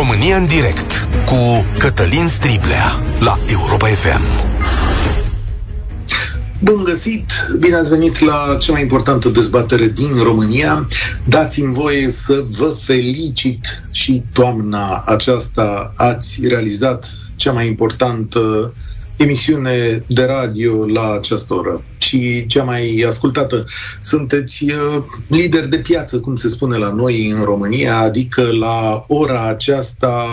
România în direct cu Cătălin Striblea la Europa FM. Bun găsit! Bine ați venit la cea mai importantă dezbatere din România. Dați-mi voie să vă felicit și toamna aceasta ați realizat cea mai importantă emisiune de radio la această oră și cea mai ascultată. Sunteți uh, lider de piață, cum se spune la noi în România, adică la ora aceasta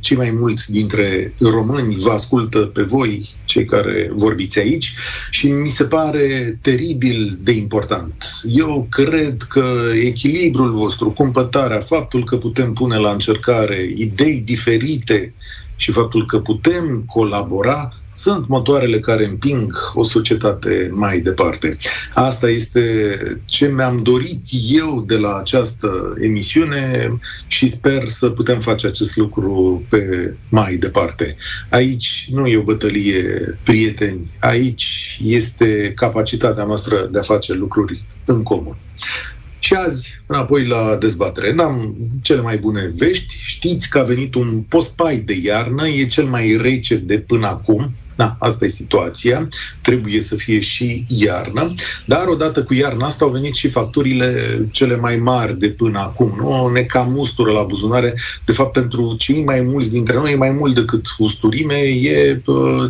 cei mai mulți dintre români vă ascultă pe voi, cei care vorbiți aici, și mi se pare teribil de important. Eu cred că echilibrul vostru, cumpătarea, faptul că putem pune la încercare idei diferite și faptul că putem colabora sunt motoarele care împing o societate mai departe. Asta este ce mi-am dorit eu de la această emisiune și sper să putem face acest lucru pe mai departe. Aici nu e o bătălie prieteni, aici este capacitatea noastră de a face lucruri în comun. Și azi, înapoi la dezbatere, n-am cele mai bune vești. Știți că a venit un postpai de iarnă, e cel mai rece de până acum, da, asta e situația. Trebuie să fie și iarnă. Dar odată cu iarna asta au venit și facturile cele mai mari de până acum. Nu? Ne cam ustură la buzunare. De fapt, pentru cei mai mulți dintre noi, e mai mult decât usturime, e,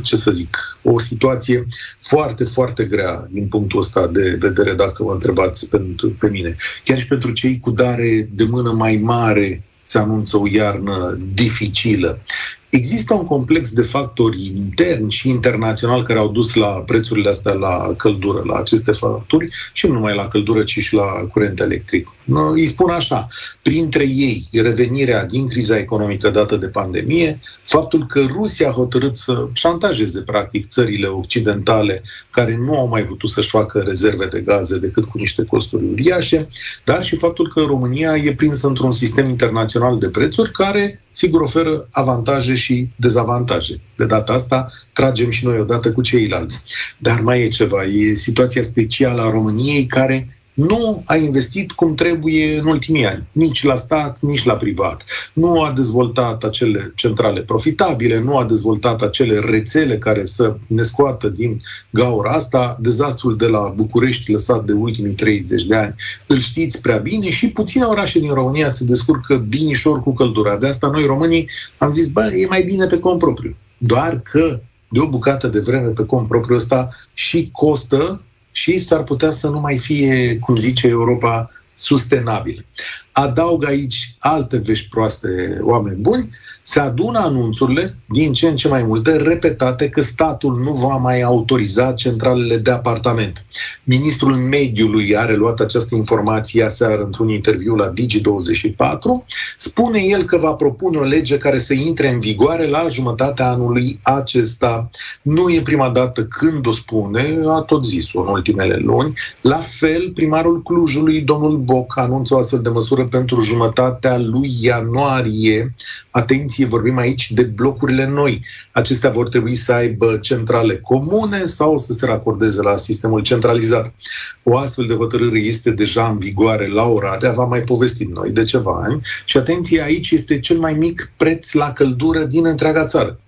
ce să zic, o situație foarte, foarte grea din punctul ăsta de vedere, dacă vă întrebați pentru, pe mine. Chiar și pentru cei cu dare de mână mai mare se anunță o iarnă dificilă. Există un complex de factori interni și internațional care au dus la prețurile astea la căldură, la aceste facturi și nu numai la căldură, ci și la curent electric. Îi spun așa, printre ei revenirea din criza economică dată de pandemie, faptul că Rusia a hotărât să șantajeze practic țările occidentale care nu au mai putut să-și facă rezerve de gaze decât cu niște costuri uriașe, dar și faptul că România e prinsă într-un sistem internațional de prețuri care sigur oferă avantaje și dezavantaje. De data asta tragem și noi odată cu ceilalți. Dar mai e ceva, e situația specială a României care nu a investit cum trebuie în ultimii ani, nici la stat, nici la privat. Nu a dezvoltat acele centrale profitabile, nu a dezvoltat acele rețele care să ne scoată din gaura asta. Dezastrul de la București lăsat de ultimii 30 de ani îl știți prea bine și puține orașe din România se descurcă binișor cu căldura. De asta noi românii am zis, bă, e mai bine pe cont propriu. Doar că de o bucată de vreme pe cont propriu ăsta și costă și s-ar putea să nu mai fie, cum zice Europa, sustenabil. Adaug aici alte vești proaste, oameni buni, se adună anunțurile din ce în ce mai multe, repetate, că statul nu va mai autoriza centralele de apartament. Ministrul Mediului are luat această informație aseară într-un interviu la Digi24. Spune el că va propune o lege care să intre în vigoare la jumătatea anului acesta. Nu e prima dată când o spune, a tot zis-o în ultimele luni. La fel, primarul Clujului, domnul Boc, anunță o astfel de măsură pentru jumătatea lui ianuarie. Atenție, vorbim aici de blocurile noi. Acestea vor trebui să aibă centrale comune sau să se racordeze la sistemul centralizat. O astfel de hotărâre este deja în vigoare la Oradea, v-am mai povestit noi de ceva ani. Și atenție, aici este cel mai mic preț la căldură din întreaga țară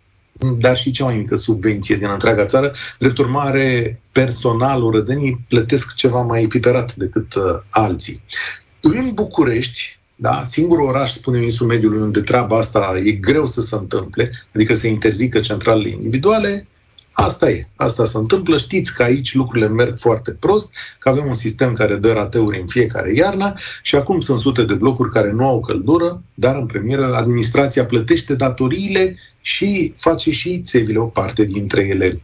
dar și cea mai mică subvenție din întreaga țară. Drept urmare, personalul rădenii plătesc ceva mai piperat decât uh, alții. În București, da? Singurul oraș, spune ministrul mediului, unde treaba asta e greu să se întâmple, adică să interzică centralele individuale, Asta e, asta se întâmplă. Știți că aici lucrurile merg foarte prost, că avem un sistem care dă rateuri în fiecare iarnă și acum sunt sute de blocuri care nu au căldură, dar în premieră administrația plătește datoriile și face și țevile o parte dintre ele.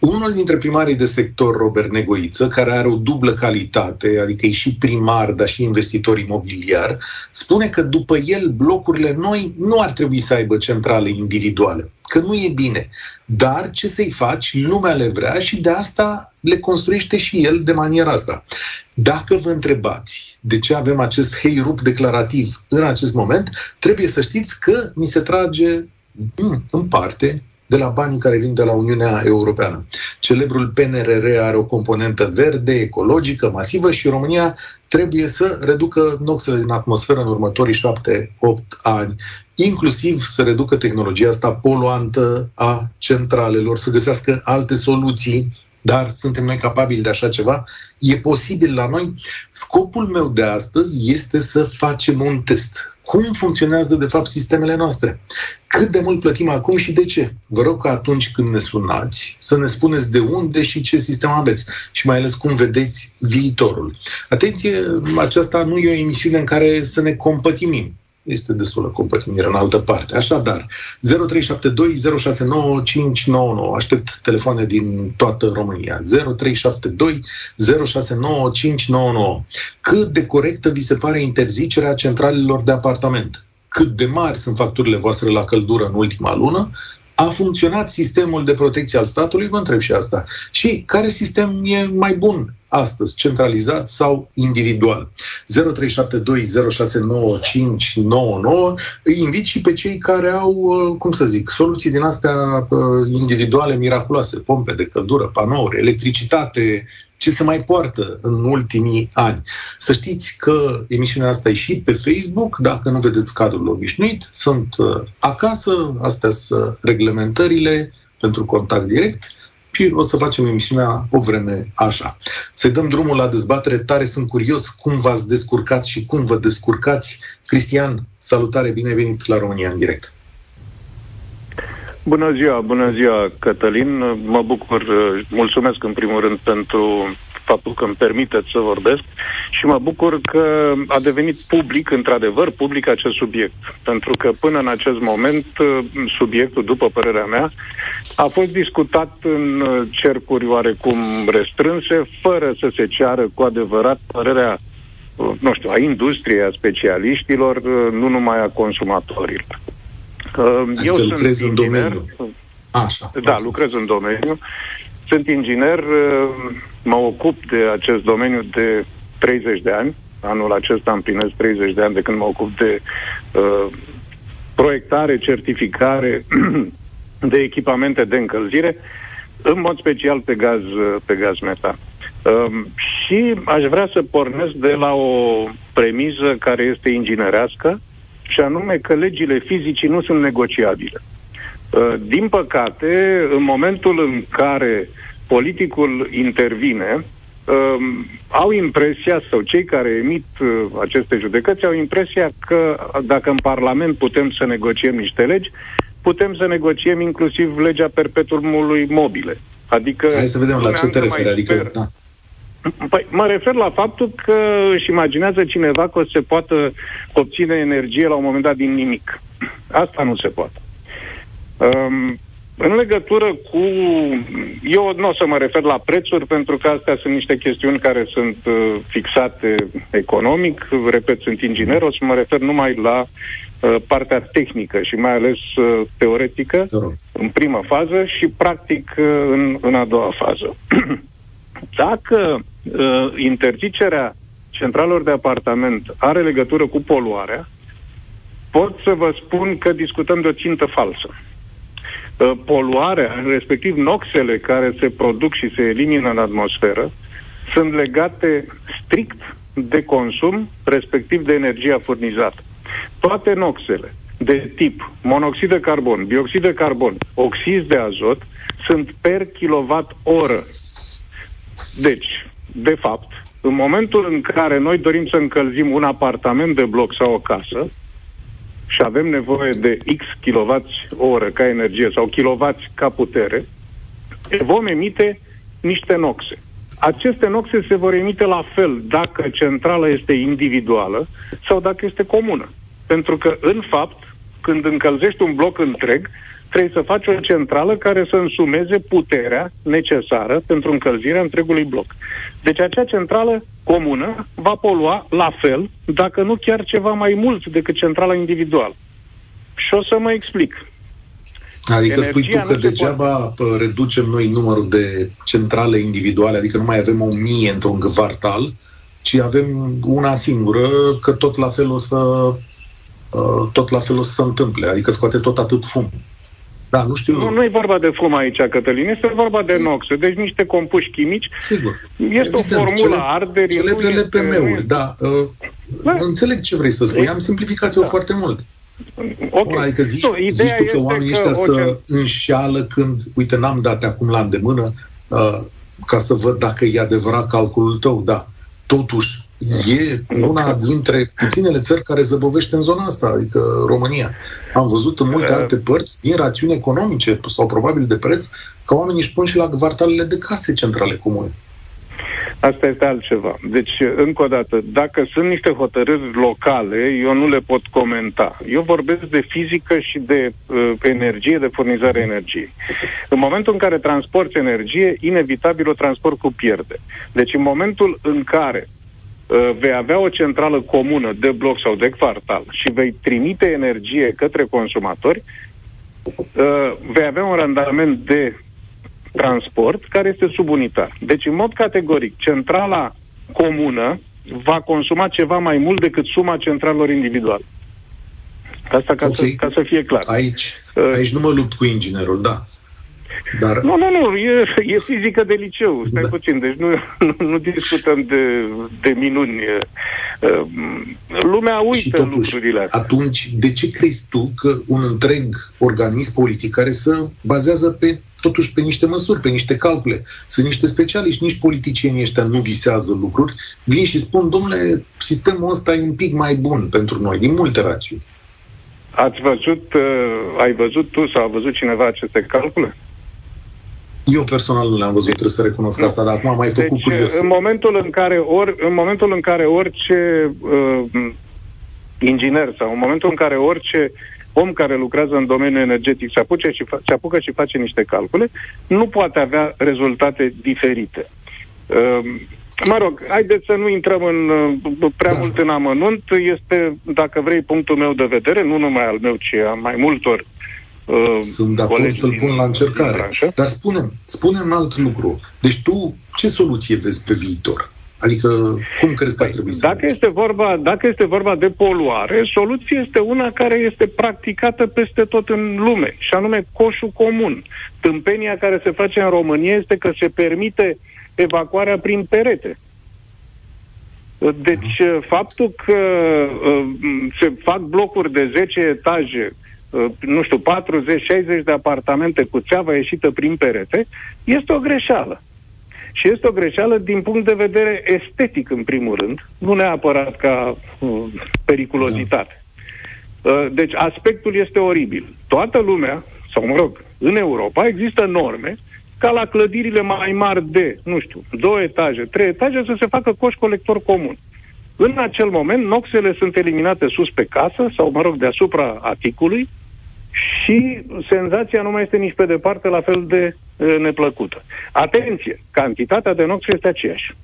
Unul dintre primarii de sector, Robert Negoiță, care are o dublă calitate, adică e și primar, dar și investitor imobiliar, spune că după el blocurile noi nu ar trebui să aibă centrale individuale, că nu e bine. Dar ce să-i faci, lumea le vrea și de asta le construiește și el de maniera asta. Dacă vă întrebați de ce avem acest heirup declarativ în acest moment, trebuie să știți că ni se trage mm, în parte de la banii care vin de la Uniunea Europeană. Celebrul PNRR are o componentă verde, ecologică, masivă și România trebuie să reducă noxele din atmosferă în următorii 7-8 ani. inclusiv să reducă tehnologia asta poluantă a centralelor, să găsească alte soluții dar suntem noi capabili de așa ceva? E posibil la noi? Scopul meu de astăzi este să facem un test. Cum funcționează, de fapt, sistemele noastre? Cât de mult plătim acum și de ce? Vă rog că atunci când ne sunați să ne spuneți de unde și ce sistem aveți și mai ales cum vedeți viitorul. Atenție, aceasta nu e o emisiune în care să ne compătimim este destulă compătimire în altă parte. Așadar, 0372 Aștept telefoane din toată România. 0372 Cât de corectă vi se pare interzicerea centralelor de apartament? Cât de mari sunt facturile voastre la căldură în ultima lună? A funcționat sistemul de protecție al statului? Vă întreb și asta. Și care sistem e mai bun astăzi, centralizat sau individual. 0372069599 îi invit și pe cei care au, uh, cum să zic, soluții din astea uh, individuale miraculoase, pompe de căldură, panouri, electricitate, ce se mai poartă în ultimii ani. Să știți că emisiunea asta e și pe Facebook, dacă nu vedeți cadrul obișnuit, sunt uh, acasă, astea sunt reglementările pentru contact direct și o să facem emisiunea o vreme așa. Să-i dăm drumul la dezbatere. Tare sunt curios cum v-ați descurcat și cum vă descurcați. Cristian, salutare, bine venit la România în direct. Bună ziua, bună ziua, Cătălin. Mă bucur, mulțumesc în primul rând pentru faptul că îmi permiteți să vorbesc și mă bucur că a devenit public, într-adevăr, public acest subiect. Pentru că până în acest moment, subiectul, după părerea mea, a fost discutat în cercuri oarecum restrânse, fără să se ceară cu adevărat părerea nu știu, a industriei, a specialiștilor, nu numai a consumatorilor. Adică Eu sunt inginer. în domeniu. Așa. Da, lucrez în domeniu. Sunt inginer, uh, mă ocup de acest domeniu de 30 de ani. Anul acesta împlinesc 30 de ani de când mă ocup de uh, proiectare, certificare de echipamente de încălzire, în mod special pe gaz, uh, pe gaz metan. Uh, și aș vrea să pornesc de la o premiză care este inginerească, și anume că legile fizicii nu sunt negociabile. Uh, din păcate, în momentul în care politicul intervine, um, au impresia, sau cei care emit uh, aceste judecăți au impresia că dacă în Parlament putem să negociem niște legi, putem să negociem inclusiv legea perpetuumului mobile. Adică Hai să vedem la ce te referi, adică, da. Păi, mă refer la faptul că își imaginează cineva că se poată obține energie la un moment dat din nimic. Asta nu se poate. Um, în legătură cu... Eu nu o să mă refer la prețuri, pentru că astea sunt niște chestiuni care sunt uh, fixate economic. Repet, sunt inginer, o să mă refer numai la uh, partea tehnică și mai ales uh, teoretică, în primă fază și practic uh, în, în a doua fază. Dacă uh, interzicerea centralelor de apartament are legătură cu poluarea, pot să vă spun că discutăm de o țintă falsă. Uh, poluarea, respectiv noxele care se produc și se elimină în atmosferă, sunt legate strict de consum, respectiv de energia furnizată. Toate noxele de tip monoxid de carbon, bioxid de carbon, oxid de azot sunt per kilowatt oră. Deci, de fapt, în momentul în care noi dorim să încălzim un apartament de bloc sau o casă și avem nevoie de X kWh ca energie sau kW ca putere, vom emite niște noxe. Aceste noxe se vor emite la fel dacă centrala este individuală sau dacă este comună. Pentru că, în fapt, când încălzești un bloc întreg, trebuie să faci o centrală care să însumeze puterea necesară pentru încălzirea întregului bloc. Deci acea centrală comună va polua la fel, dacă nu chiar ceva mai mult decât centrala individuală. Și o să mă explic. Adică Energia spui tu că degeaba poate... reducem noi numărul de centrale individuale, adică nu mai avem o mie într-un kvartal, ci avem una singură, că tot la fel o să uh, tot la fel o să se întâmple, adică scoate tot atât fum. Da, nu știu. Nu, nu e vorba de fum aici, Cătălin, este vorba de noxe, deci niște compuși chimici. Sigur. Este Evident, o formulă cele, arderii. Celebrele este... PM-uri, da. Uh, da. Înțeleg ce vrei să spui, am simplificat eu da. foarte mult. Okay. adică zici, nu, zici tu că oamenii ăștia să înșeală când, uite, n-am date acum la îndemână, uh, ca să văd dacă e adevărat calculul tău, da. Totuși, e una dintre puținele țări care zăbovește în zona asta, adică România. Am văzut în multe uh. alte părți, din rațiuni economice sau probabil de preț, că oamenii își pun și la kvartalele de case centrale comune. Asta este altceva. Deci, încă o dată, dacă sunt niște hotărâri locale, eu nu le pot comenta. Eu vorbesc de fizică și de uh, energie, de furnizare energiei. În momentul în care transporti energie, inevitabil o transport cu pierde. Deci, în momentul în care uh, vei avea o centrală comună de bloc sau de quartal și vei trimite energie către consumatori, uh, vei avea un randament de transport care este subunitar. Deci, în mod categoric, centrala comună va consuma ceva mai mult decât suma centralelor individuale. Asta ca, okay. să, ca să fie clar. Aici, uh, aici nu mă lupt cu inginerul, da. Dar... Nu, nu, nu, e, e fizică de liceu, stai da. puțin, deci nu, nu, nu discutăm de, de minuni. Uh, lumea uită totuși, lucrurile astea. Atunci, de ce crezi tu că un întreg organism politic care se bazează pe totuși pe niște măsuri, pe niște calcule. Sunt niște specialiști, nici politicienii ăștia nu visează lucruri, vin și spun, domnule, sistemul ăsta e un pic mai bun pentru noi, din multe rațiuni. Ați văzut, uh, ai văzut tu sau a văzut cineva aceste calcule? Eu personal nu le-am văzut, trebuie să recunosc nu. asta, dar acum am mai făcut deci, curios. În momentul în care, or, în momentul în care orice uh, inginer sau în momentul în care orice om care lucrează în domeniul energetic se, apuce și fa- se apucă și face niște calcule, nu poate avea rezultate diferite. Uh, mă rog, haideți să nu intrăm în uh, prea da. mult în amănunt. Este, dacă vrei, punctul meu de vedere, nu numai al meu, ci a mai multor Uh, Sunt de acord să-l pun la încercare. Dar spunem, spunem alt lucru. Deci tu ce soluție vezi pe viitor? Adică, cum crezi că ar trebui să dacă este, vorba, dacă este vorba de poluare, soluția este una care este practicată peste tot în lume, și anume coșul comun. Tâmpenia care se face în România este că se permite evacuarea prin perete. Deci, uh-huh. faptul că uh, se fac blocuri de 10 etaje Uh, nu știu, 40-60 de apartamente cu țeava ieșită prin perete, este o greșeală. Și este o greșeală din punct de vedere estetic, în primul rând, nu neapărat ca uh, periculozitate. Da. Uh, deci aspectul este oribil. Toată lumea, sau mă rog, în Europa există norme ca la clădirile mai mari de, nu știu, două etaje, trei etaje, să se facă coș colector comun. În acel moment, noxele sunt eliminate sus pe casă sau, mă rog, deasupra aticului și senzația nu mai este nici pe departe la fel de e, neplăcută. Atenție, cantitatea de nox este aceeași.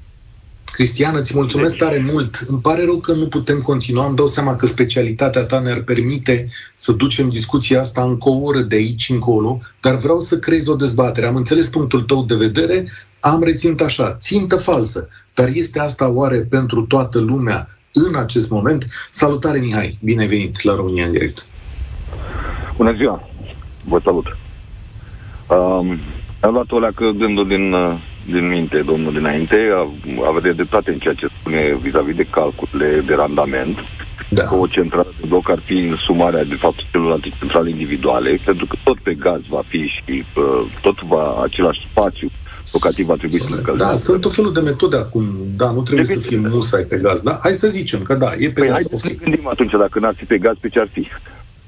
Cristian, îți mulțumesc deci... tare mult. Îmi pare rău că nu putem continua. Îmi dau seama că specialitatea ta ne-ar permite să ducem discuția asta încă o oră de aici încolo, dar vreau să creez o dezbatere. Am înțeles punctul tău de vedere, am reținut așa, țintă falsă, dar este asta oare pentru toată lumea în acest moment? Salutare, Mihai! Bine venit la România în direct! Bună ziua! Vă salut! Um, am luat o leacă gândul din, uh, din minte, domnul dinainte, a, a de toate în ceea ce spune vis-a-vis de calculele de randament, da. că o centrală de bloc ar fi sumarea, de fapt, celorlalte centrale individuale, pentru că tot pe gaz va fi și uh, tot va același spațiu locativ va trebui să încălzim. Da, sunt o felul de metode acum. Da, nu trebuie Depinde. să fie musai pe gaz. Da? Hai să zicem că da, e pe păi gaz. Hai să ne gândim atunci, dacă n-ar fi pe gaz, pe ce ar fi?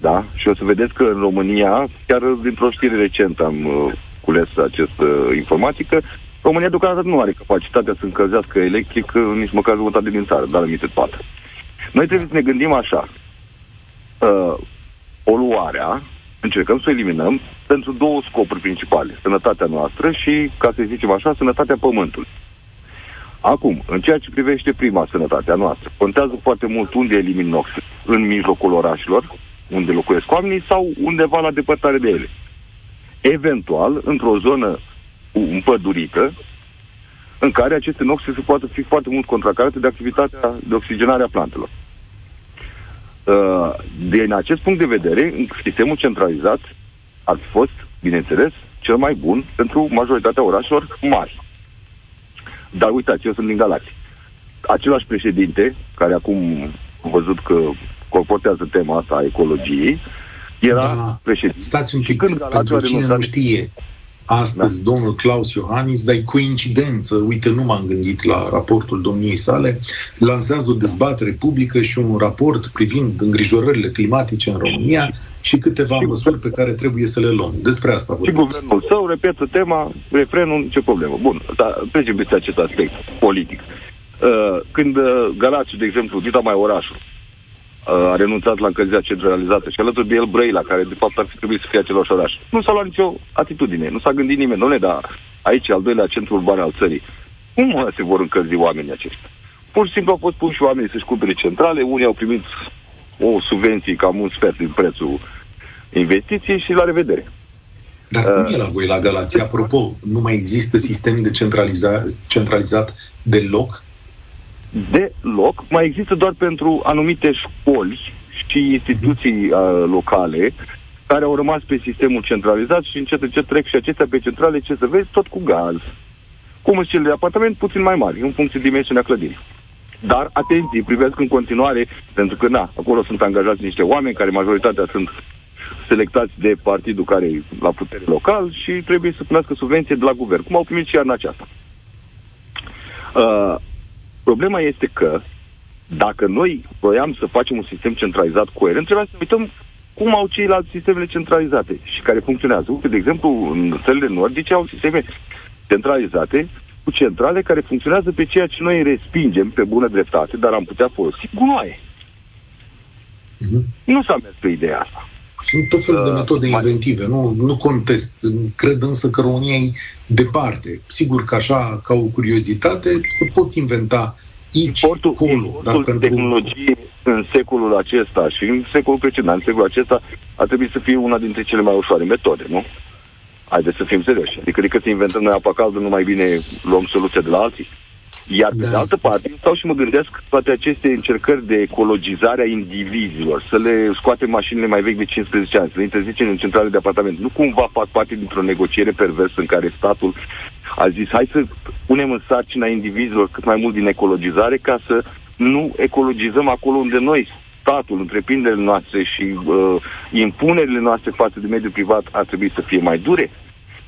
Da? Și o să vedeți că în România, chiar dintr-o știre recentă am uh, cules această uh, informatică, România deocamdată nu are capacitatea să încălzească electric uh, nici măcar jumătate din țară, dar aminte toată. Noi trebuie să ne gândim așa. Uh, poluarea, încercăm să o eliminăm pentru două scopuri principale. Sănătatea noastră și, ca să zicem așa, sănătatea pământului. Acum, în ceea ce privește prima sănătatea noastră, contează foarte mult unde elimin nox în mijlocul orașelor, unde locuiesc oamenii sau undeva la depărtare de ele. Eventual, într-o zonă împădurită, în care aceste noxe se poate fi foarte mult contracarate de activitatea de oxigenare a plantelor. Uh, din acest punct de vedere, sistemul centralizat ar fi fost, bineînțeles, cel mai bun pentru majoritatea orașelor mari. Dar uitați, eu sunt din Galați. Același președinte, care acum am văzut că colportează tema asta a ecologiei, era Da, președinte. stați un Și pic, când Galați pentru a cine renunțat- nu știe, astăzi domnul Claus Iohannis, dar e coincidență, uite, nu m-am gândit la raportul domniei sale, lansează o dezbatere publică și un raport privind îngrijorările climatice în România și câteva Și- măsuri pe care trebuie să le luăm. Despre asta Și vorbim. guvernul său repetă tema, refrenul, ce problemă. Bun, dar trecem peste acest aspect politic. Uh, când uh, Galațiu, de exemplu, Dita Mai Orașul, uh, a renunțat la încălzirea centralizată și alături de el Brăila, care de fapt ar fi trebuit să fie același oraș. Nu s-a luat nicio atitudine, nu s-a gândit nimeni, domnule, dar aici e al doilea centru urban al țării. Cum mă, se vor încălzi oamenii aceștia? Pur și simplu au fost puși oamenii să-și cumpere centrale, unii au primit o subvenție cam un sfert din prețul investiției și la revedere. Dar cum e la voi la Galația? Apropo, nu mai există sistem de centraliza- centralizat deloc? Deloc, mai există doar pentru anumite școli și instituții uh, locale care au rămas pe sistemul centralizat și încet încet trec și acestea pe centrale, ce să vezi, tot cu gaz. Cum sunt cele de apartament, puțin mai mari, în funcție de dimensiunea clădirii. Dar, atenție, privesc în continuare, pentru că, na, acolo sunt angajați niște oameni care majoritatea sunt selectați de partidul care e la putere local și trebuie să primească subvenție de la guvern, cum au primit și iarna aceasta. Uh, problema este că dacă noi voiam să facem un sistem centralizat coerent, trebuie să uităm cum au ceilalți sistemele centralizate și care funcționează. Uite, de exemplu, în țările nordice au sisteme centralizate cu centrale care funcționează pe ceea ce noi respingem pe bună dreptate, dar am putea folosi gunoaie. Mhm. Nu s-a mers pe ideea asta. Sunt tot felul de Uh, metode mai- inventive, nu, nu contest. Cred însă că România e departe. Sigur că așa, ca o curiozitate, să pot inventa aici, Importul, acolo, dar importul pentru... tehnologiei în secolul acesta și în secolul precedent, în secolul acesta, ar trebui să fie una dintre cele mai ușoare metode, nu? Haideți să fim serioși. Adică decât să inventăm noi apa caldă, nu mai bine luăm soluția de la alții. Iar pe Da. de altă parte, stau și mă gândesc toate aceste încercări de ecologizare a indivizilor, să le scoatem mașinile mai vechi de 15 ani, să le interzicem în centrale de apartament. Nu cumva fac parte dintr-o negociere perversă în care statul a zis hai să punem în sarcina indivizilor cât mai mult din ecologizare ca să nu ecologizăm acolo unde noi, statul, întreprinderile noastre și uh, impunerile noastre față de mediul privat ar trebui să fie mai dure.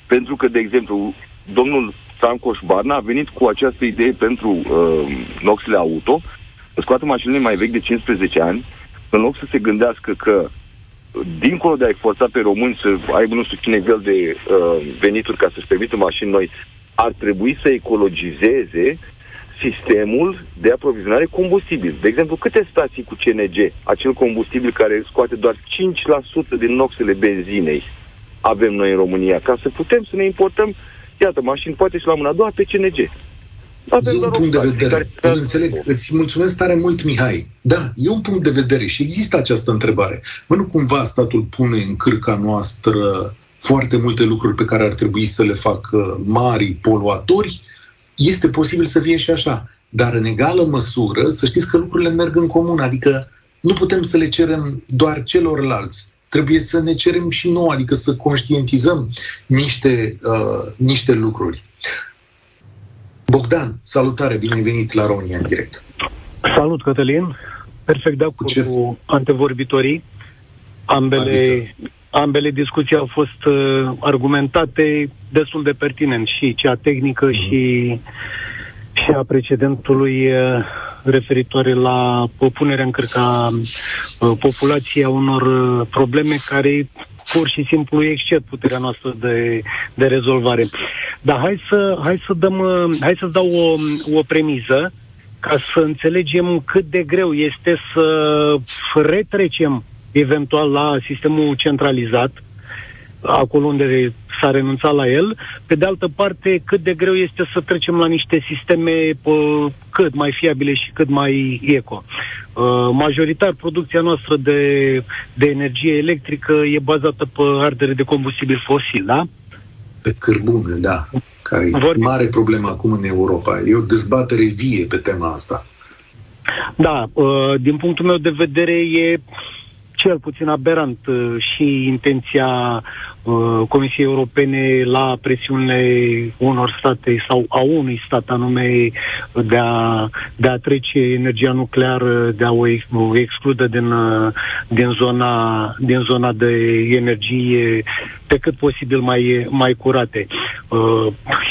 Pentru că, de exemplu, domnul Francoș Barna a venit cu această idee pentru uh, noxele auto, să scoată mașinile mai vechi de 15 ani, în loc să se gândească că dincolo de a-i forța pe români să aibă nu știu ce nivel de uh, venituri ca să-și permită mașini noi, ar trebui să ecologizeze sistemul de aprovizionare combustibil. De exemplu, câte stații cu CNG, acel combustibil care scoate doar 5% din noxele benzinei, avem noi în România, ca să putem să ne importăm, iată, mașini poate și la mâna a doua pe CNG. Avem E un doar o punct de stație vedere. care- Îl înțeleg. Îți mulțumesc tare mult, Mihai. Da, e un punct de vedere și există această întrebare. Mă, nu cumva statul pune în cârca noastră foarte multe lucruri pe care ar trebui să le facă mari poluatori? Este posibil să fie și așa. Dar în egală măsură, să știți că lucrurile merg în comun, adică nu putem să le cerem doar celorlalți. Trebuie să ne cerem și nouă, adică să conștientizăm niște, uh, niște lucruri. Bogdan, salutare, bine ai venit la România în direct. Salut, Cătălin. Perfect de acord Ce- cu antevorbitorii. Ambele, Adică? ambele discuții au fost uh, argumentate destul de pertinent, și cea tehnică Mhm. și, și a precedentului uh, referitoare la punerea în cârca uh, populației a unor uh, probleme care pur și simplu exced puterea noastră de, de rezolvare. Dar hai să, hai să dăm, uh, hai să dau o, o premiză ca să înțelegem cât de greu este să retrecem eventual la sistemul centralizat, acolo unde s-a renunțat la el. Pe de altă parte, cât de greu este să trecem la niște sisteme pă, cât mai fiabile și cât mai eco. Uh, majoritar, producția noastră de, de energie electrică e bazată pe ardere de combustibil fosil, da? Pe cărbune, da, care e Vorbim. mare problemă acum în Europa. E o dezbatere vie pe tema asta. Da, uh, din punctul meu de vedere e cel puțin aberant uh, și intenția uh, Comisiei Europene la presiunile unor state sau a unui stat anume de a, de a trece energia nucleară, de a o exclude din, uh, din, zona, din zona de energie pe cât posibil mai, mai curate. Uh,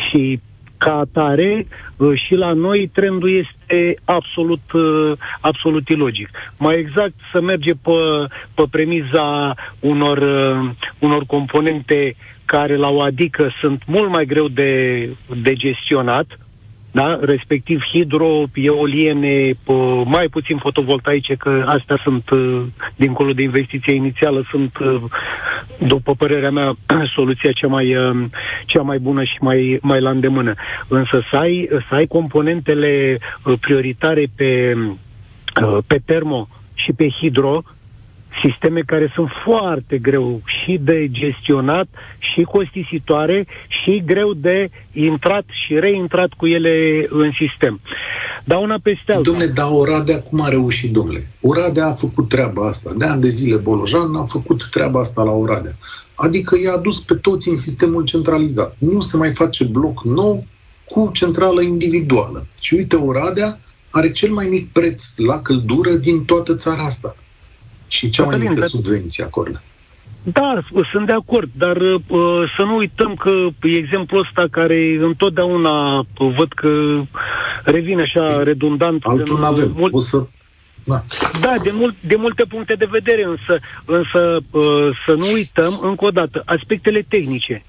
și ca atare, uh, și la noi trendul este absolut, uh, absolut ilogic. Mai exact, să merge pe, pe premiza unor, uh, unor componente care la o adică sunt mult mai greu de, de gestionat, da? respectiv hidro, eoliene, mai puțin fotovoltaice, că astea sunt, uh, dincolo de investiția inițială, sunt, uh, după părerea mea, soluția cea mai, uh, cea mai bună și mai, mai la îndemână. Însă să ai, să ai componentele prioritare pe, pe termo și pe hidro, sisteme care sunt foarte greu și de gestionat și costisitoare și greu de intrat și reintrat cu ele în sistem. Dar una peste alta. Domnule, dar Oradea cum a reușit, domnule? Oradea a făcut treaba asta. De ani de zile Bolojan a făcut treaba asta la Oradea. Adică i-a adus pe toți în sistemul centralizat. Nu se mai face bloc nou cu centrală individuală. Și uite, Oradea are cel mai mic preț la căldură din toată țara asta. Și cea mai mică subvenție acolo. Da, sunt de acord, dar uh, să nu uităm că exemplul ăsta care întotdeauna văd că revine așa redundant. Altul nu avem. Mult... O să da, da de, mult, de multe puncte de vedere, însă, însă uh, să nu uităm, încă o dată, aspectele tehnice.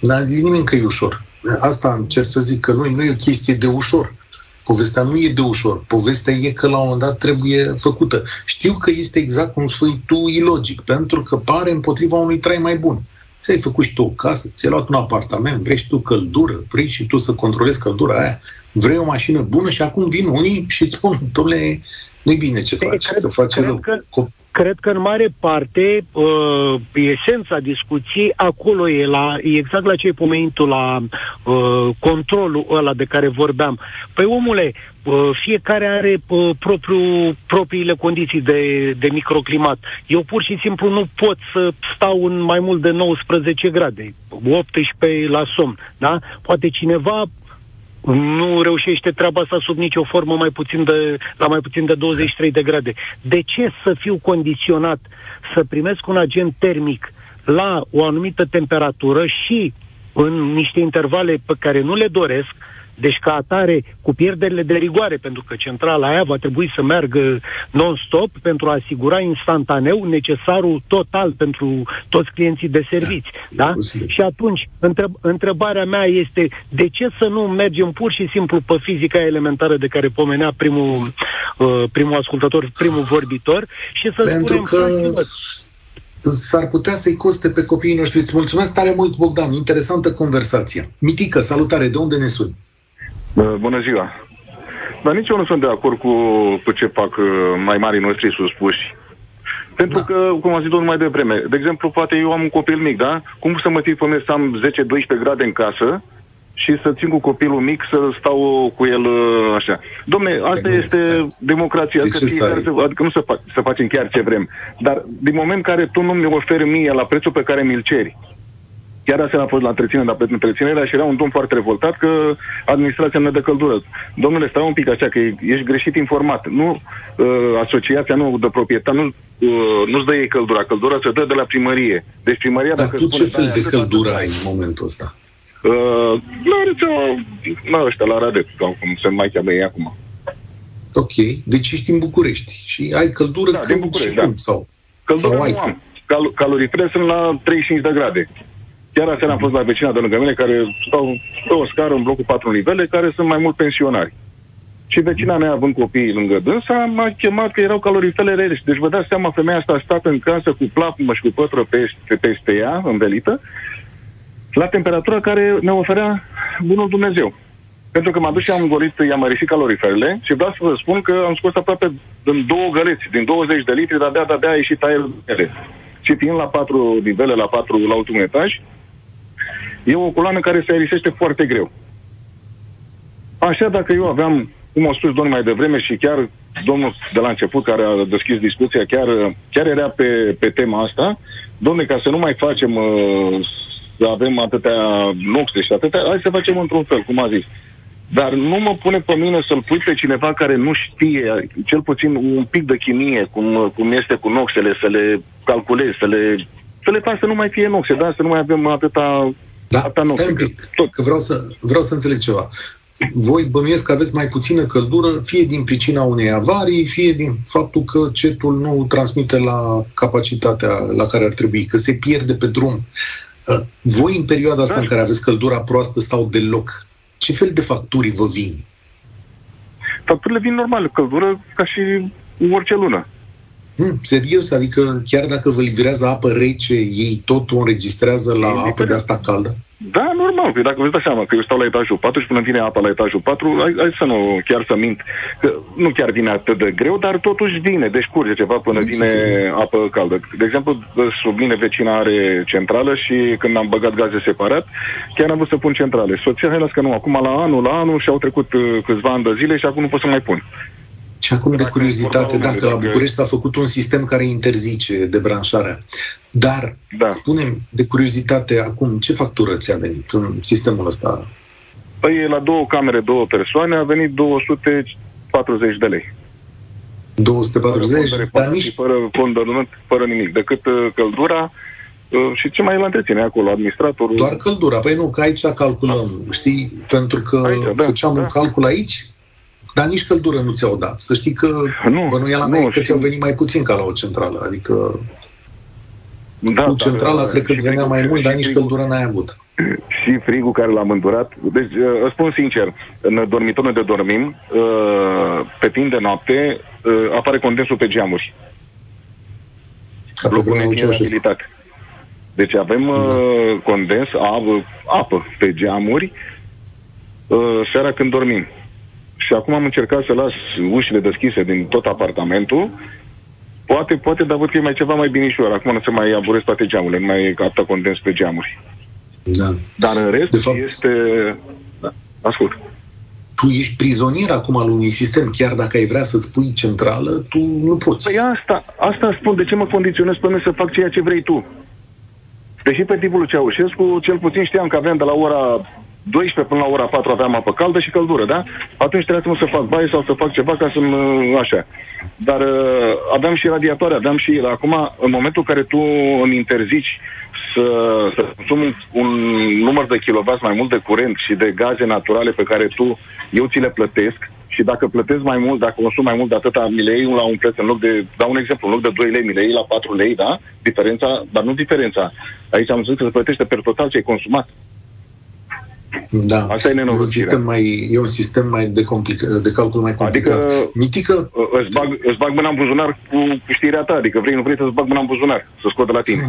N-a zis nimeni că e ușor. Asta încerc să zic, că nu, nu e o chestie de ușor. Povestea nu e de ușor. Povestea e că la un moment dat trebuie făcută. Știu că este exact cum spui tu ilogic, pentru că pare împotriva unui trai mai bun. Ți-ai făcut și tu o casă, ți-ai luat un apartament, vrei și tu căldură, vrei și tu să controlezi căldura aia, vrei o mașină bună și acum vin unii și îți spun, domnule, nu-i bine ce faci, cred, că face rău. Că, cred că în mare parte uh, esența discuției acolo e, la, e exact la ce ai pomenit la uh, controlul ăla de care vorbeam. Păi omule, uh, fiecare are uh, propriu, propriile condiții de, de microclimat. Eu pur și simplu nu pot să stau în mai mult de 19 grade, 18 la somn, da? Poate cineva nu reușește treaba asta sub nicio formă mai puțin de, la mai puțin de 23 de grade. De ce să fiu condiționat să primesc un agent termic la o anumită temperatură și în niște intervale pe care nu le doresc, deci, ca atare, cu pierderile de rigoare, pentru că centrala aia va trebui să meargă non-stop pentru a asigura instantaneu necesarul total pentru toți clienții de servici. Da? da? Și atunci, întreb, întrebarea mea este de ce să nu mergem pur și simplu pe fizica elementară de care pomenea primul, uh, primul ascultător, primul vorbitor și să pentru spunem... Că s-ar putea să-i coste pe copiii noștri. Îți mulțumesc tare mult, Bogdan. Interesantă conversație. Mitică, salutare. De unde ne suni? Bună ziua! Dar nici eu nu sunt de acord cu, cu ce fac uh, mai marii noștri suspuși. Pentru da. că, cum am zis domnul mai devreme, de exemplu, poate eu am un copil mic, da? Cum să mă țin pe să am 10-12 grade în casă și să țin cu copilul mic să stau cu el uh, așa. Domne, asta de este democrația, adică, fiecare, să, adică nu să, fac, să facem chiar ce vrem. Dar din moment care tu nu mi oferi mie la prețul pe care mi-l ceri, Chiar aseară a fost la întreținere, dar pentru întreținerea și era un domn foarte revoltat că administrația ne dă căldură. Domnule, stai un pic așa, că ești greșit informat. Nu, uh, asociația nu de proprietar, nu, uh, nu-ți dă ei căldura. Căldura se dă de la primărie. Deci primăria, dar dacă tu spune, ce fel de căldură ai în momentul ăsta? Uh, la rețeaua, la ăștia, la Radec, sau cum se mai cheamă ei acum. Ok, deci ești în București și ai căldură da, din București, da. sau, căldură sau ai nu am. Cal- calorifere sunt la 35 de grade. Chiar aseară am fost la vecina de lângă mine, care stau pe o scară în blocul 4 nivele, care sunt mai mult pensionari. Și vecina mea, având copiii lângă dânsa, m-a chemat că erau calorifele rele. Deci vă dați seama, femeia asta a stat în casă cu plapumă și cu pătră peste, peste ea, învelită, la temperatura care ne oferea bunul Dumnezeu. Pentru că m-am dus și am golit, i-am mărisit caloriferele și vreau să vă spun că am scos aproape din două găleți, din 20 de litri, dar de-a, de-a a ieșit aerul Și fiind la patru nivele, la patru, la ultimul etaj, E o coloană care se aerisește foarte greu. Așa, dacă eu aveam, cum a spus domnul mai devreme și chiar domnul de la început care a deschis discuția, chiar, chiar era pe, pe tema asta, domne, ca să nu mai facem uh, să avem atâtea noxe și atâtea, hai să facem într-un fel, cum a zis. Dar nu mă pune pe mine să-l pui pe cineva care nu știe, cel puțin un pic de chimie, cum, cum este cu noxele, să le calculezi, să le, să le faci să nu mai fie noxe, da? Să nu mai avem atâta, Da, atâta stai noxe. un pic, că vreau să, vreau să înțeleg ceva. Voi bănuiesc că aveți mai puțină căldură, fie din pricina unei avarii, fie din faptul că cetul nu transmite la capacitatea la care ar trebui, că se pierde pe drum. Uh, Voi, în perioada asta Da. în care aveți căldura proastă sau deloc, ce fel de facturi vă vin? Facturile vin normal, căldură ca și orice lună. Hmm, serios? Adică chiar dacă vă livrează apă rece, ei tot o înregistrează la Indiferent. apă de asta caldă? Da, normal, că dacă vă dați seama că eu stau la etajul 4 și până vine apa la etajul 4, hai, hai să nu chiar să mint, că nu chiar vine atât de greu, dar totuși vine, deci curge ceva până vine apă caldă. De exemplu, sub mine vecina are centrală și când am băgat gaze separat, chiar am vrut să pun centrale. Soția, hai las că nu, acum la anul, la anul și au trecut uh, câțiva ani de zile și acum nu pot să mai pun. Și acum de Dacă curiozitate, vorba dacă la unui, dacă- București s-a făcut un sistem care interzice debranșarea, dar, Da. spunem de curiozitate, acum, ce factură ți-a venit în sistemul ăsta? Păi la două camere, două persoane, a venit 240 de lei. 240, fără dar reparații, nici... fără condonament, fără nimic, decât uh, căldura uh, și ce mai îl întreține acolo, administratorul. Doar căldura. Păi nu, că aici calculăm, știi? Pentru că Aici, da, făceam da. un calcul aici, dar nici căldură nu ți-au dat. Să știi că Nu, bănuiala nu, mea e că și- ți-au venit mai puțin ca la o centrală. Adică da, cu dar, centrala uh, cred că și îți venea frigul- mai mult, și dar nici frigul- căldură n-ai avut. Și frigul care l-am îndurat. Deci, uh, îți spun sincer, în dormitorul de dormim, uh, pe timp de noapte, uh, apare condensul pe geamuri. Ca pe Blocul vremea ne Ceaușescu. abilitate. Deci avem uh, condens, apă, apă pe geamuri uh, seara când dormim. Și acum am încercat să las ușile deschise din tot apartamentul. Poate, poate, dar văd că e mai ceva mai binișor. Acum nu se mai aburesc toate geamurile, nu mai captă condens pe geamuri. Da. Dar în rest De fapt- este... Da, ascult. Tu ești prizonier acum al unui sistem, chiar dacă ai vrea să-ți pui centrală, tu nu poți. Păi asta, asta spun, de ce mă condiționez pe mine să fac ceea ce vrei tu? Deși pe tipul lui Ceaușescu, cel puțin știam că aveam de la ora 12 până la ora 4 aveam apă caldă și căldură, da? Atunci trebuia să fac baie sau să fac ceva ca să așa. Dar uh, aveam și radiatoare, aveam și acum, în momentul în care tu îmi interzici să, să consum un, un număr de kilovați mai mult de curent și de gaze naturale pe care tu, eu ți le plătesc și dacă plătesc mai mult, dacă consum mai mult de atâta, mi le iei la un preț în loc de, dau un exemplu, în loc de 2 lei, mi le iei la 4 lei, da? Diferența, dar nu diferența. Aici am zis că se plătește per total ce ai consumat. Da. Asta e un nenorocirea. sistem mai, e un sistem mai de, complica, de calcul mai complicat. Adică- Mitică, Îți bag, îți bag mâna în buzunar cu, cu știrea ta, adică vrei, nu vrei să-ți bag mâna în buzunar, să scot de la tine.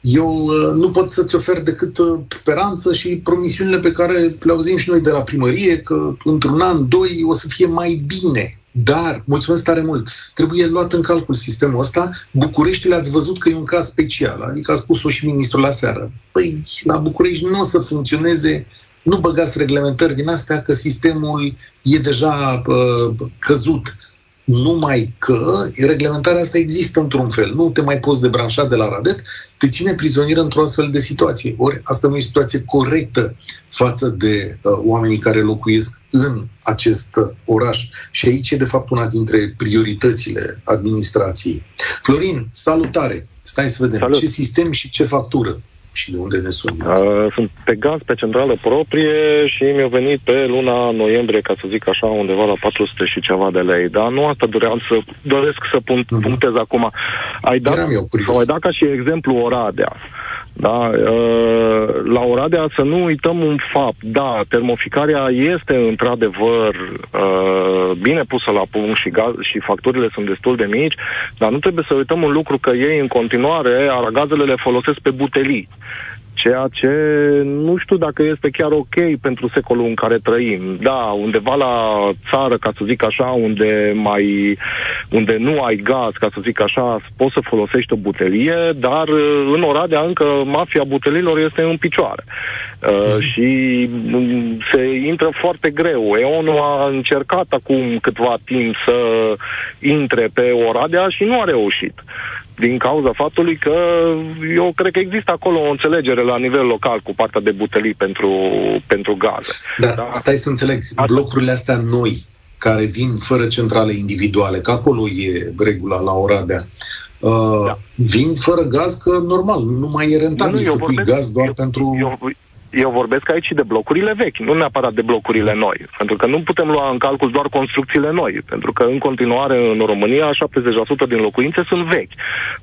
eu uh, nu pot să-ți ofer decât uh, speranță și promisiunile pe care le auzim și noi de la primărie, că într-un an, doi, o să fie mai bine. Dar, mulțumesc tare mult, trebuie luat în calcul sistemul ăsta. Bucureștiul ați văzut că e un caz special, adică a spus-o și ministrul la seară. Păi, la București nu o să funcționeze, nu băgați reglementări din astea, că sistemul e deja uh, căzut. Numai că reglementarea asta există într-un fel. Nu te mai poți debranșa de la Radet, te ține prizonier într-o astfel de situație. Ori asta nu e situație corectă față de uh, oamenii care locuiesc în acest uh, oraș. Și aici e, de fapt, una dintre prioritățile administrației. Florin, salutare! Stai să vedem. Salut. Ce sistem și ce factură? Și de unde ne suni? Uh, sunt pe gaz pe centrală proprie și mi-a venit pe luna noiembrie, ca să zic așa, undeva la 400 și ceva de lei. Dar nu asta doream să doresc să pun, Mhm. punctez acum. Ai dat, Eram eu curios. sau ai dat ca și exemplu Oradea. Da, uh, la Oradea să nu uităm un fapt. Da, termoficarea este într-adevăr uh, bine pusă la punct și, gaz, și facturile sunt destul de mici, dar nu trebuie să uităm un lucru că ei în continuare aragazele le folosesc pe butelii ceea ce nu știu dacă este chiar ok pentru secolul în care trăim. Da, undeva la țară, ca să zic așa, unde mai unde nu ai gaz, ca să zic așa, poți să folosești o butelie, dar uh, în Oradea încă mafia butelilor este în picioare. Uh, și mm, se intră foarte greu. EONU a încercat acum câtva timp să intre pe Oradea și nu a reușit. Din cauza faptului că eu cred că există acolo o înțelegere la nivel local cu partea de butelii pentru, pentru gaze. Dar da? stai să înțeleg, blocurile astea noi, care vin fără centrale individuale, că acolo e regula la Oradea, uh, da. vin fără gaz, că normal, nu mai e rentabil nu, nu, să pui gaz doar eu, pentru... Eu, eu vorbesc aici de blocurile vechi, nu neapărat de blocurile noi. Pentru că nu putem lua în calcul doar construcțiile noi. Pentru că în continuare în România 70% din locuințe sunt vechi.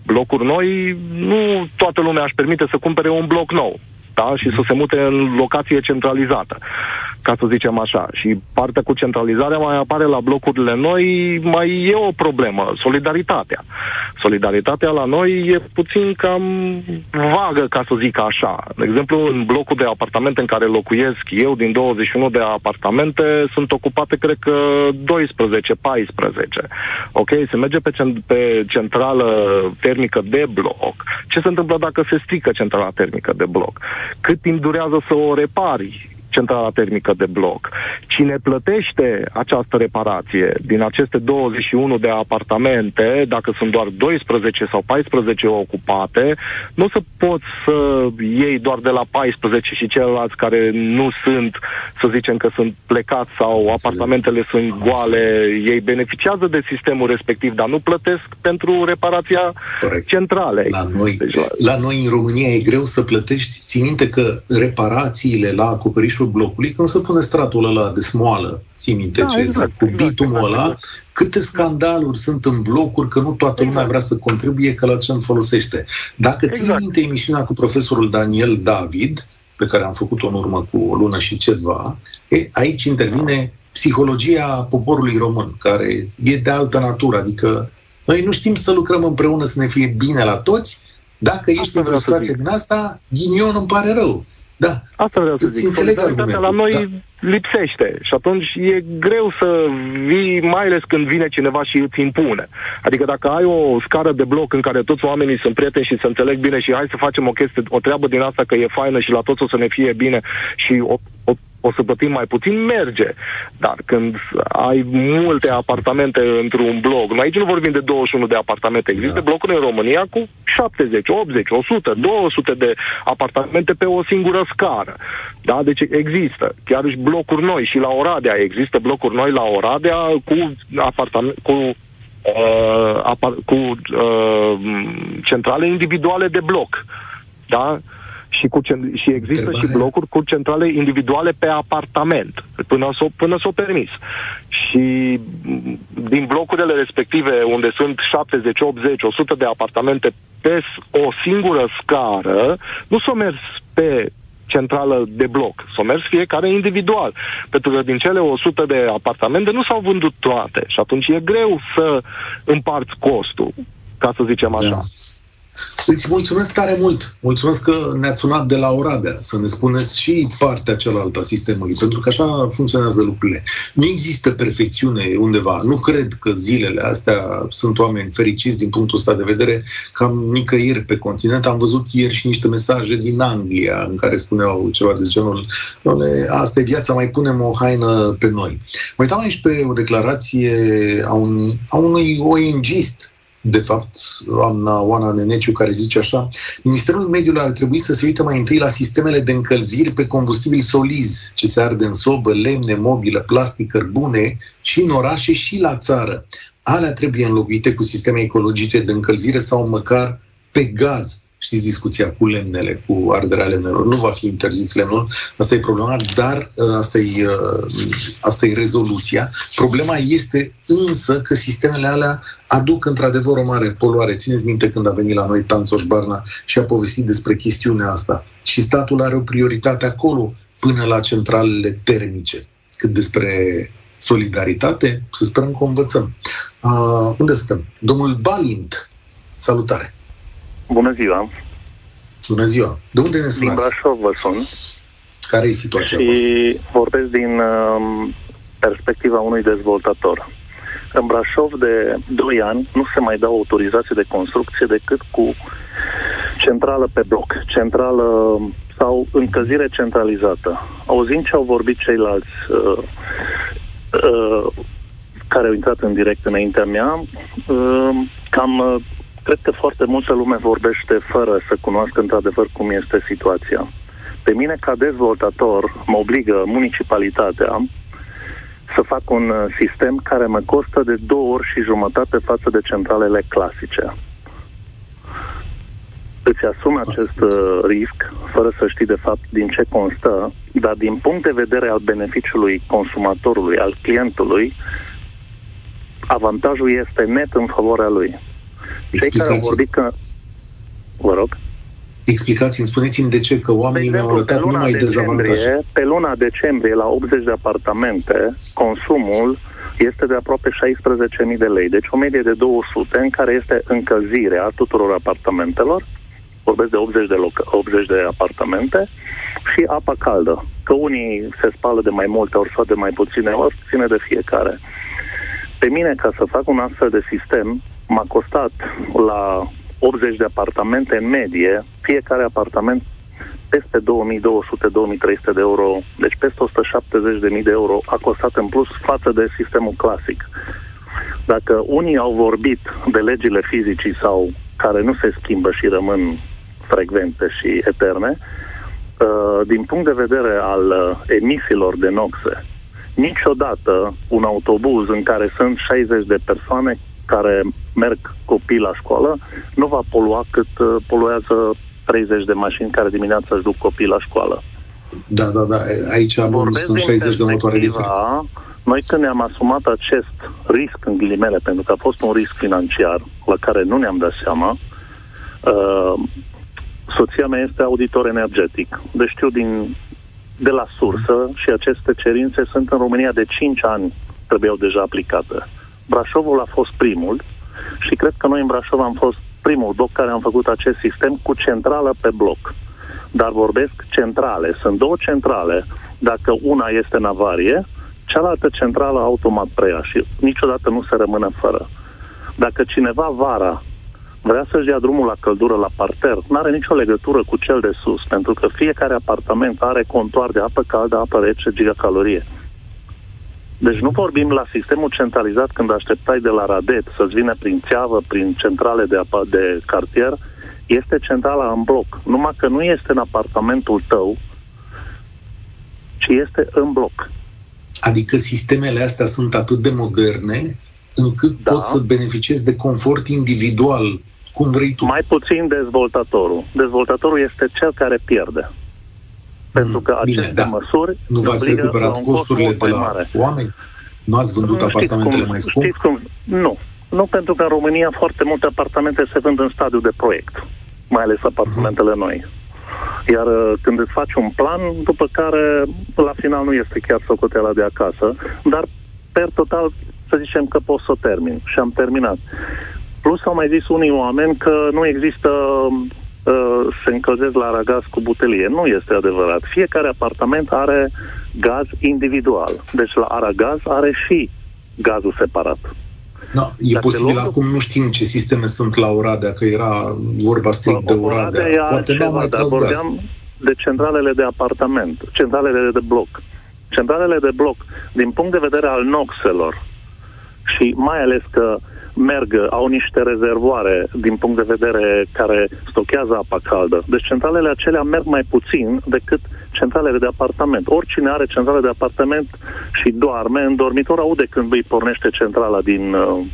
Blocuri noi, nu toată lumea își permite să cumpere un bloc nou da? și să se mute în locație centralizată, ca să zicem așa. Și partea cu centralizarea mai apare la blocurile noi, mai e o problemă, solidaritatea. Solidaritatea la noi e puțin cam vagă, ca să zic așa. De exemplu, în blocul de apartamente în care locuiesc eu, din 21 de apartamente, sunt ocupate, cred că, 12-14. Ok? Se merge pe, cent- pe centrală termică de bloc. Ce se întâmplă dacă se strică centrala termică de bloc? cât timp durează să o repari centrala termică de bloc. Cine plătește această reparație din aceste 21 de apartamente, dacă sunt doar 12 sau 14 ocupate, nu să poți să iei doar de la 14 și ceilalți care nu sunt, să zicem că sunt plecați sau apartamentele sunt goale, ei beneficiază de sistemul respectiv, dar nu plătesc pentru reparația Corect. centralei. La noi, deci, la... la noi în România e greu să plătești, țininte că reparațiile la acoperișul vârful blocului, când se pune stratul ăla de smoală, ții minte da, ce exact, cu exact, bitumul exact, ăla, exact. câte scandaluri sunt în blocuri, că nu toată lumea exact. vrea să contribuie, că la ce îmi folosește. Dacă exact. ții minte emisiunea cu profesorul Daniel David, pe care am făcut-o în urmă cu o lună și ceva, e, aici intervine psihologia poporului român, care e de altă natură, adică noi nu știm să lucrăm împreună să ne fie bine la toți, dacă ești într-o situație din asta, ghinion îmi pare rău. Da. Asta vreau să zic. Solidaritatea la noi da. lipsește și atunci e greu să vii, mai ales când vine cineva și îți impune. Adică dacă ai o scară de bloc în care toți oamenii sunt prieteni și se înțeleg bine și hai să facem o chestie, o treabă din asta că e faină și la toți o să ne fie bine și o, o o să plătim mai puțin, merge. Dar când ai multe apartamente într-un bloc, noi aici nu vorbim de 21 de apartamente, există da. blocuri în România cu 70, 80, 100, 200 de apartamente pe o singură scară. Da? Deci există. Chiar și blocuri noi și la Oradea există blocuri noi la Oradea cu apartamente cu uh, apar, cu uh, centrale individuale de bloc. Da? Și, cu, și există Întrebare. și blocuri cu centrale individuale pe apartament, până s-o, până s-o permis. Și din blocurile respective, unde sunt 70, 80, 100 de apartamente pe o singură scară, nu s-o mers pe centrală de bloc. S-o mers fiecare individual. Pentru că din cele 100 de apartamente nu s-au vândut toate. Și atunci e greu să împarți costul, ca să zicem așa. Da. Îți mulțumesc tare mult. Mulțumesc că ne-ați sunat de la Oradea să ne spuneți și partea cealaltă a sistemului, pentru că așa funcționează lucrurile. Nu există perfecțiune undeva. Nu cred că zilele astea sunt oameni fericiți din punctul ăsta de vedere, cam nicăieri pe continent. Am văzut ieri și niște mesaje din Anglia în care spuneau ceva de genul Doamne, asta e viața, mai punem o haină pe noi. Mă uitam aici pe o declarație a, un, a unui ONGist de fapt, doamna Oana Neneciu, care zice așa, Ministerul Mediului ar trebui să se uite mai întâi la sistemele de încălziri pe combustibili solizi, ce se arde în sobă, lemne, mobilă, plastic, cărbune, și în orașe și la țară. Alea trebuie înlocuite cu sisteme ecologice de încălzire sau măcar pe gaz știți discuția cu lemnele, cu arderea lemnelor. Nu va fi interzis lemnul, asta e problema, dar uh, asta e, uh, asta e rezoluția. Problema este însă că sistemele alea aduc într-adevăr o mare poluare. Țineți minte când a venit la noi Tanțoș Barna și a povestit despre chestiunea asta. Și statul are o prioritate acolo până la centralele termice. Cât despre solidaritate, să sperăm că o învățăm. Uh, unde suntem? Domnul Balint, salutare! Bună ziua! Bună ziua! De unde ne sunați? Din Brașov vă sun. Care e situația? Și vorbesc din uh, perspectiva unui dezvoltator. În Brașov de 2 ani nu se mai dau autorizații de construcție decât cu centrală pe bloc, centrală sau încălzire centralizată. Auzind ce au vorbit ceilalți uh, uh, care au intrat în direct înaintea mea, uh, cam uh, cred că foarte multă lume vorbește fără să cunoască într-adevăr cum este situația. Pe mine, ca dezvoltator, mă obligă municipalitatea să fac un uh, sistem care mă costă de două ori și jumătate față de centralele clasice. Îți asumi acest uh, risc fără să știi de fapt din ce constă, dar din punct de vedere al beneficiului consumatorului, al clientului, avantajul este net în favoarea lui. Cei care au vorbit că... Vă rog. Explicați-mi, spuneți-mi de ce, că oamenii de exemplu, mi-au arătat numai dezavantaje. Pe luna decembrie, la 80 de apartamente, consumul este de aproape 16.000 de lei, deci o medie de 200 în care este încălzirea tuturor apartamentelor, vorbesc de 80 de, loc- 80 de apartamente, și apa caldă, că unii se spală de mai multe ori sau de mai puține ori, ține de fiecare. Pe mine, ca să fac un astfel de sistem, m-a costat la 80 de apartamente în medie, fiecare apartament peste 2200-2300 de euro, deci peste 170.000 de euro a costat în plus față de sistemul clasic. Dacă unii au vorbit de legile fizicii sau care nu se schimbă și rămân frecvente și eterne, uh, din punct de vedere al uh, emisiilor de noxe, niciodată un autobuz în care sunt 60 de persoane care merg copii la școală nu va polua cât uh, poluează 30 de mașini care dimineața își duc copii la școală. Da, da, da. Aici bun, sunt 60 de motoare diferite. Noi când ne-am asumat acest risc, în ghilimele, pentru că a fost un risc financiar la care nu ne-am dat seama, uh, soția mea este auditor energetic. Deci știu din, de la sursă și aceste cerințe sunt în România de 5 ani trebuiau deja aplicate. Brașovul a fost primul și cred că noi în Brașov am fost primul bloc care am făcut acest sistem cu centrală pe bloc. Dar vorbesc centrale. Sunt două centrale. Dacă una este în avarie, cealaltă centrală automat preia și niciodată nu se rămâne fără. Dacă cineva vara vrea să-și dea drumul la căldură la parter, nu are nicio legătură cu cel de sus, pentru că fiecare apartament are contoar de apă caldă, apă rece, gigacalorie. Deci nu vorbim la sistemul centralizat când așteptai de la Radet să-ți vină prin țeavă, prin centrale de, apă, de cartier, este centrala în bloc. Numai că nu este în apartamentul tău, ci este în bloc. Adică sistemele astea sunt atât de moderne încât da. poți să beneficiezi de confort individual, cum vrei tu. Mai puțin dezvoltatorul. Dezvoltatorul este cel care pierde. Pentru că Bine, aceste da. măsuri nu v-ați recuperat costurile de la mare. oameni? Nu ați vândut nu, apartamentele cum, mai scump? cum? Nu. Nu, pentru că în România foarte multe apartamente se vând în stadiu de proiect, mai ales apartamentele uh-huh. noi. Iar uh, când îți faci un plan, după care la final nu este chiar socoteala de acasă, dar per total să zicem că pot să o termin și am terminat. Plus au mai zis unii oameni că nu există uh, se încălzesc la aragaz cu butelie. Nu este adevărat. Fiecare apartament are gaz individual. Deci la aragaz are și gazul separat. Da, e Dacă posibil loc... acum, nu știm ce sisteme sunt la Oradea, că era vorba strict de Oradea. Oradea Poate nu mai dar vorbeam gaz. de centralele de apartament, centralele de bloc. Centralele de bloc, din punct de vedere al noxelor, și mai ales că uh, merg, au niște rezervoare din punct de vedere care stochează apa caldă. Deci centralele acelea merg mai puțin decât centralele de apartament. Oricine are centrale de apartament și doarme, în dormitor aude când îi pornește centrala din, uh,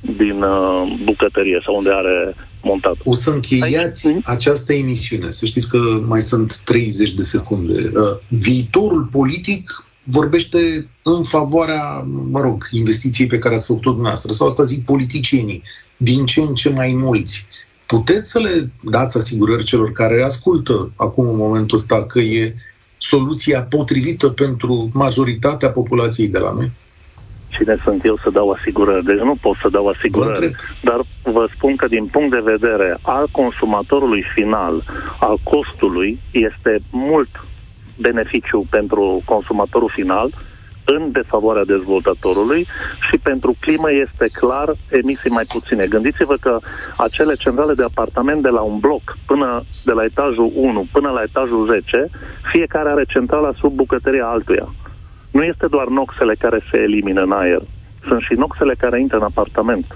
din uh, bucătărie sau unde are montat. O să încheiați Aici? această emisiune. Să știți că mai sunt 30 de secunde. Uh, viitorul politic vorbește în favoarea, mă rog, investiției pe care ați făcut-o dumneavoastră, sau asta zic politicienii, din ce în ce mai mulți. Puteți să le dați asigurări celor care ascultă acum în momentul ăsta că e soluția potrivită pentru majoritatea populației de la noi? Cine sunt eu să dau asigurări? Deci nu pot să dau asigurări, dar vă spun că din punct de vedere al consumatorului final, al costului, este mult beneficiu pentru consumatorul final în defavoarea dezvoltatorului și pentru climă este clar emisii mai puține. Gândiți-vă că acele centrale de apartament de la un bloc până de la etajul 1 până la etajul 10, fiecare are centrala sub bucătăria altuia. Nu este doar noxele care se elimină în aer, sunt și noxele care intră în apartament.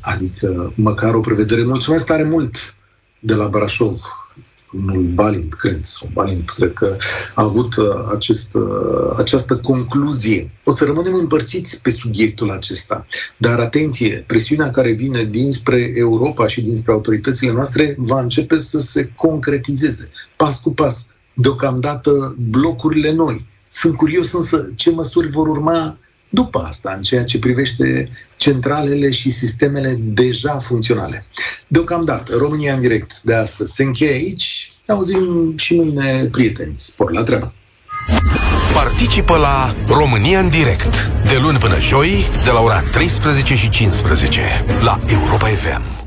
adică măcar o prevedere. Mulțumesc tare mult de la Brașov, unul Balint, cred, sau Balint, cred că a avut uh, acest, uh, această concluzie. O să rămânem împărțiți pe subiectul acesta, dar atenție, presiunea care vine dinspre Europa și dinspre autoritățile noastre va începe să se concretizeze, pas cu pas. Deocamdată blocurile noi. Sunt curios însă ce măsuri vor urma după asta, în ceea ce privește centralele și sistemele deja funcționale. Deocamdată, România în direct de astăzi se încheie aici. Ne auzim și mâine, prieteni. Spor la treabă! Participă la România în direct de luni până joi de la ora 13 și 15 la Europa FM.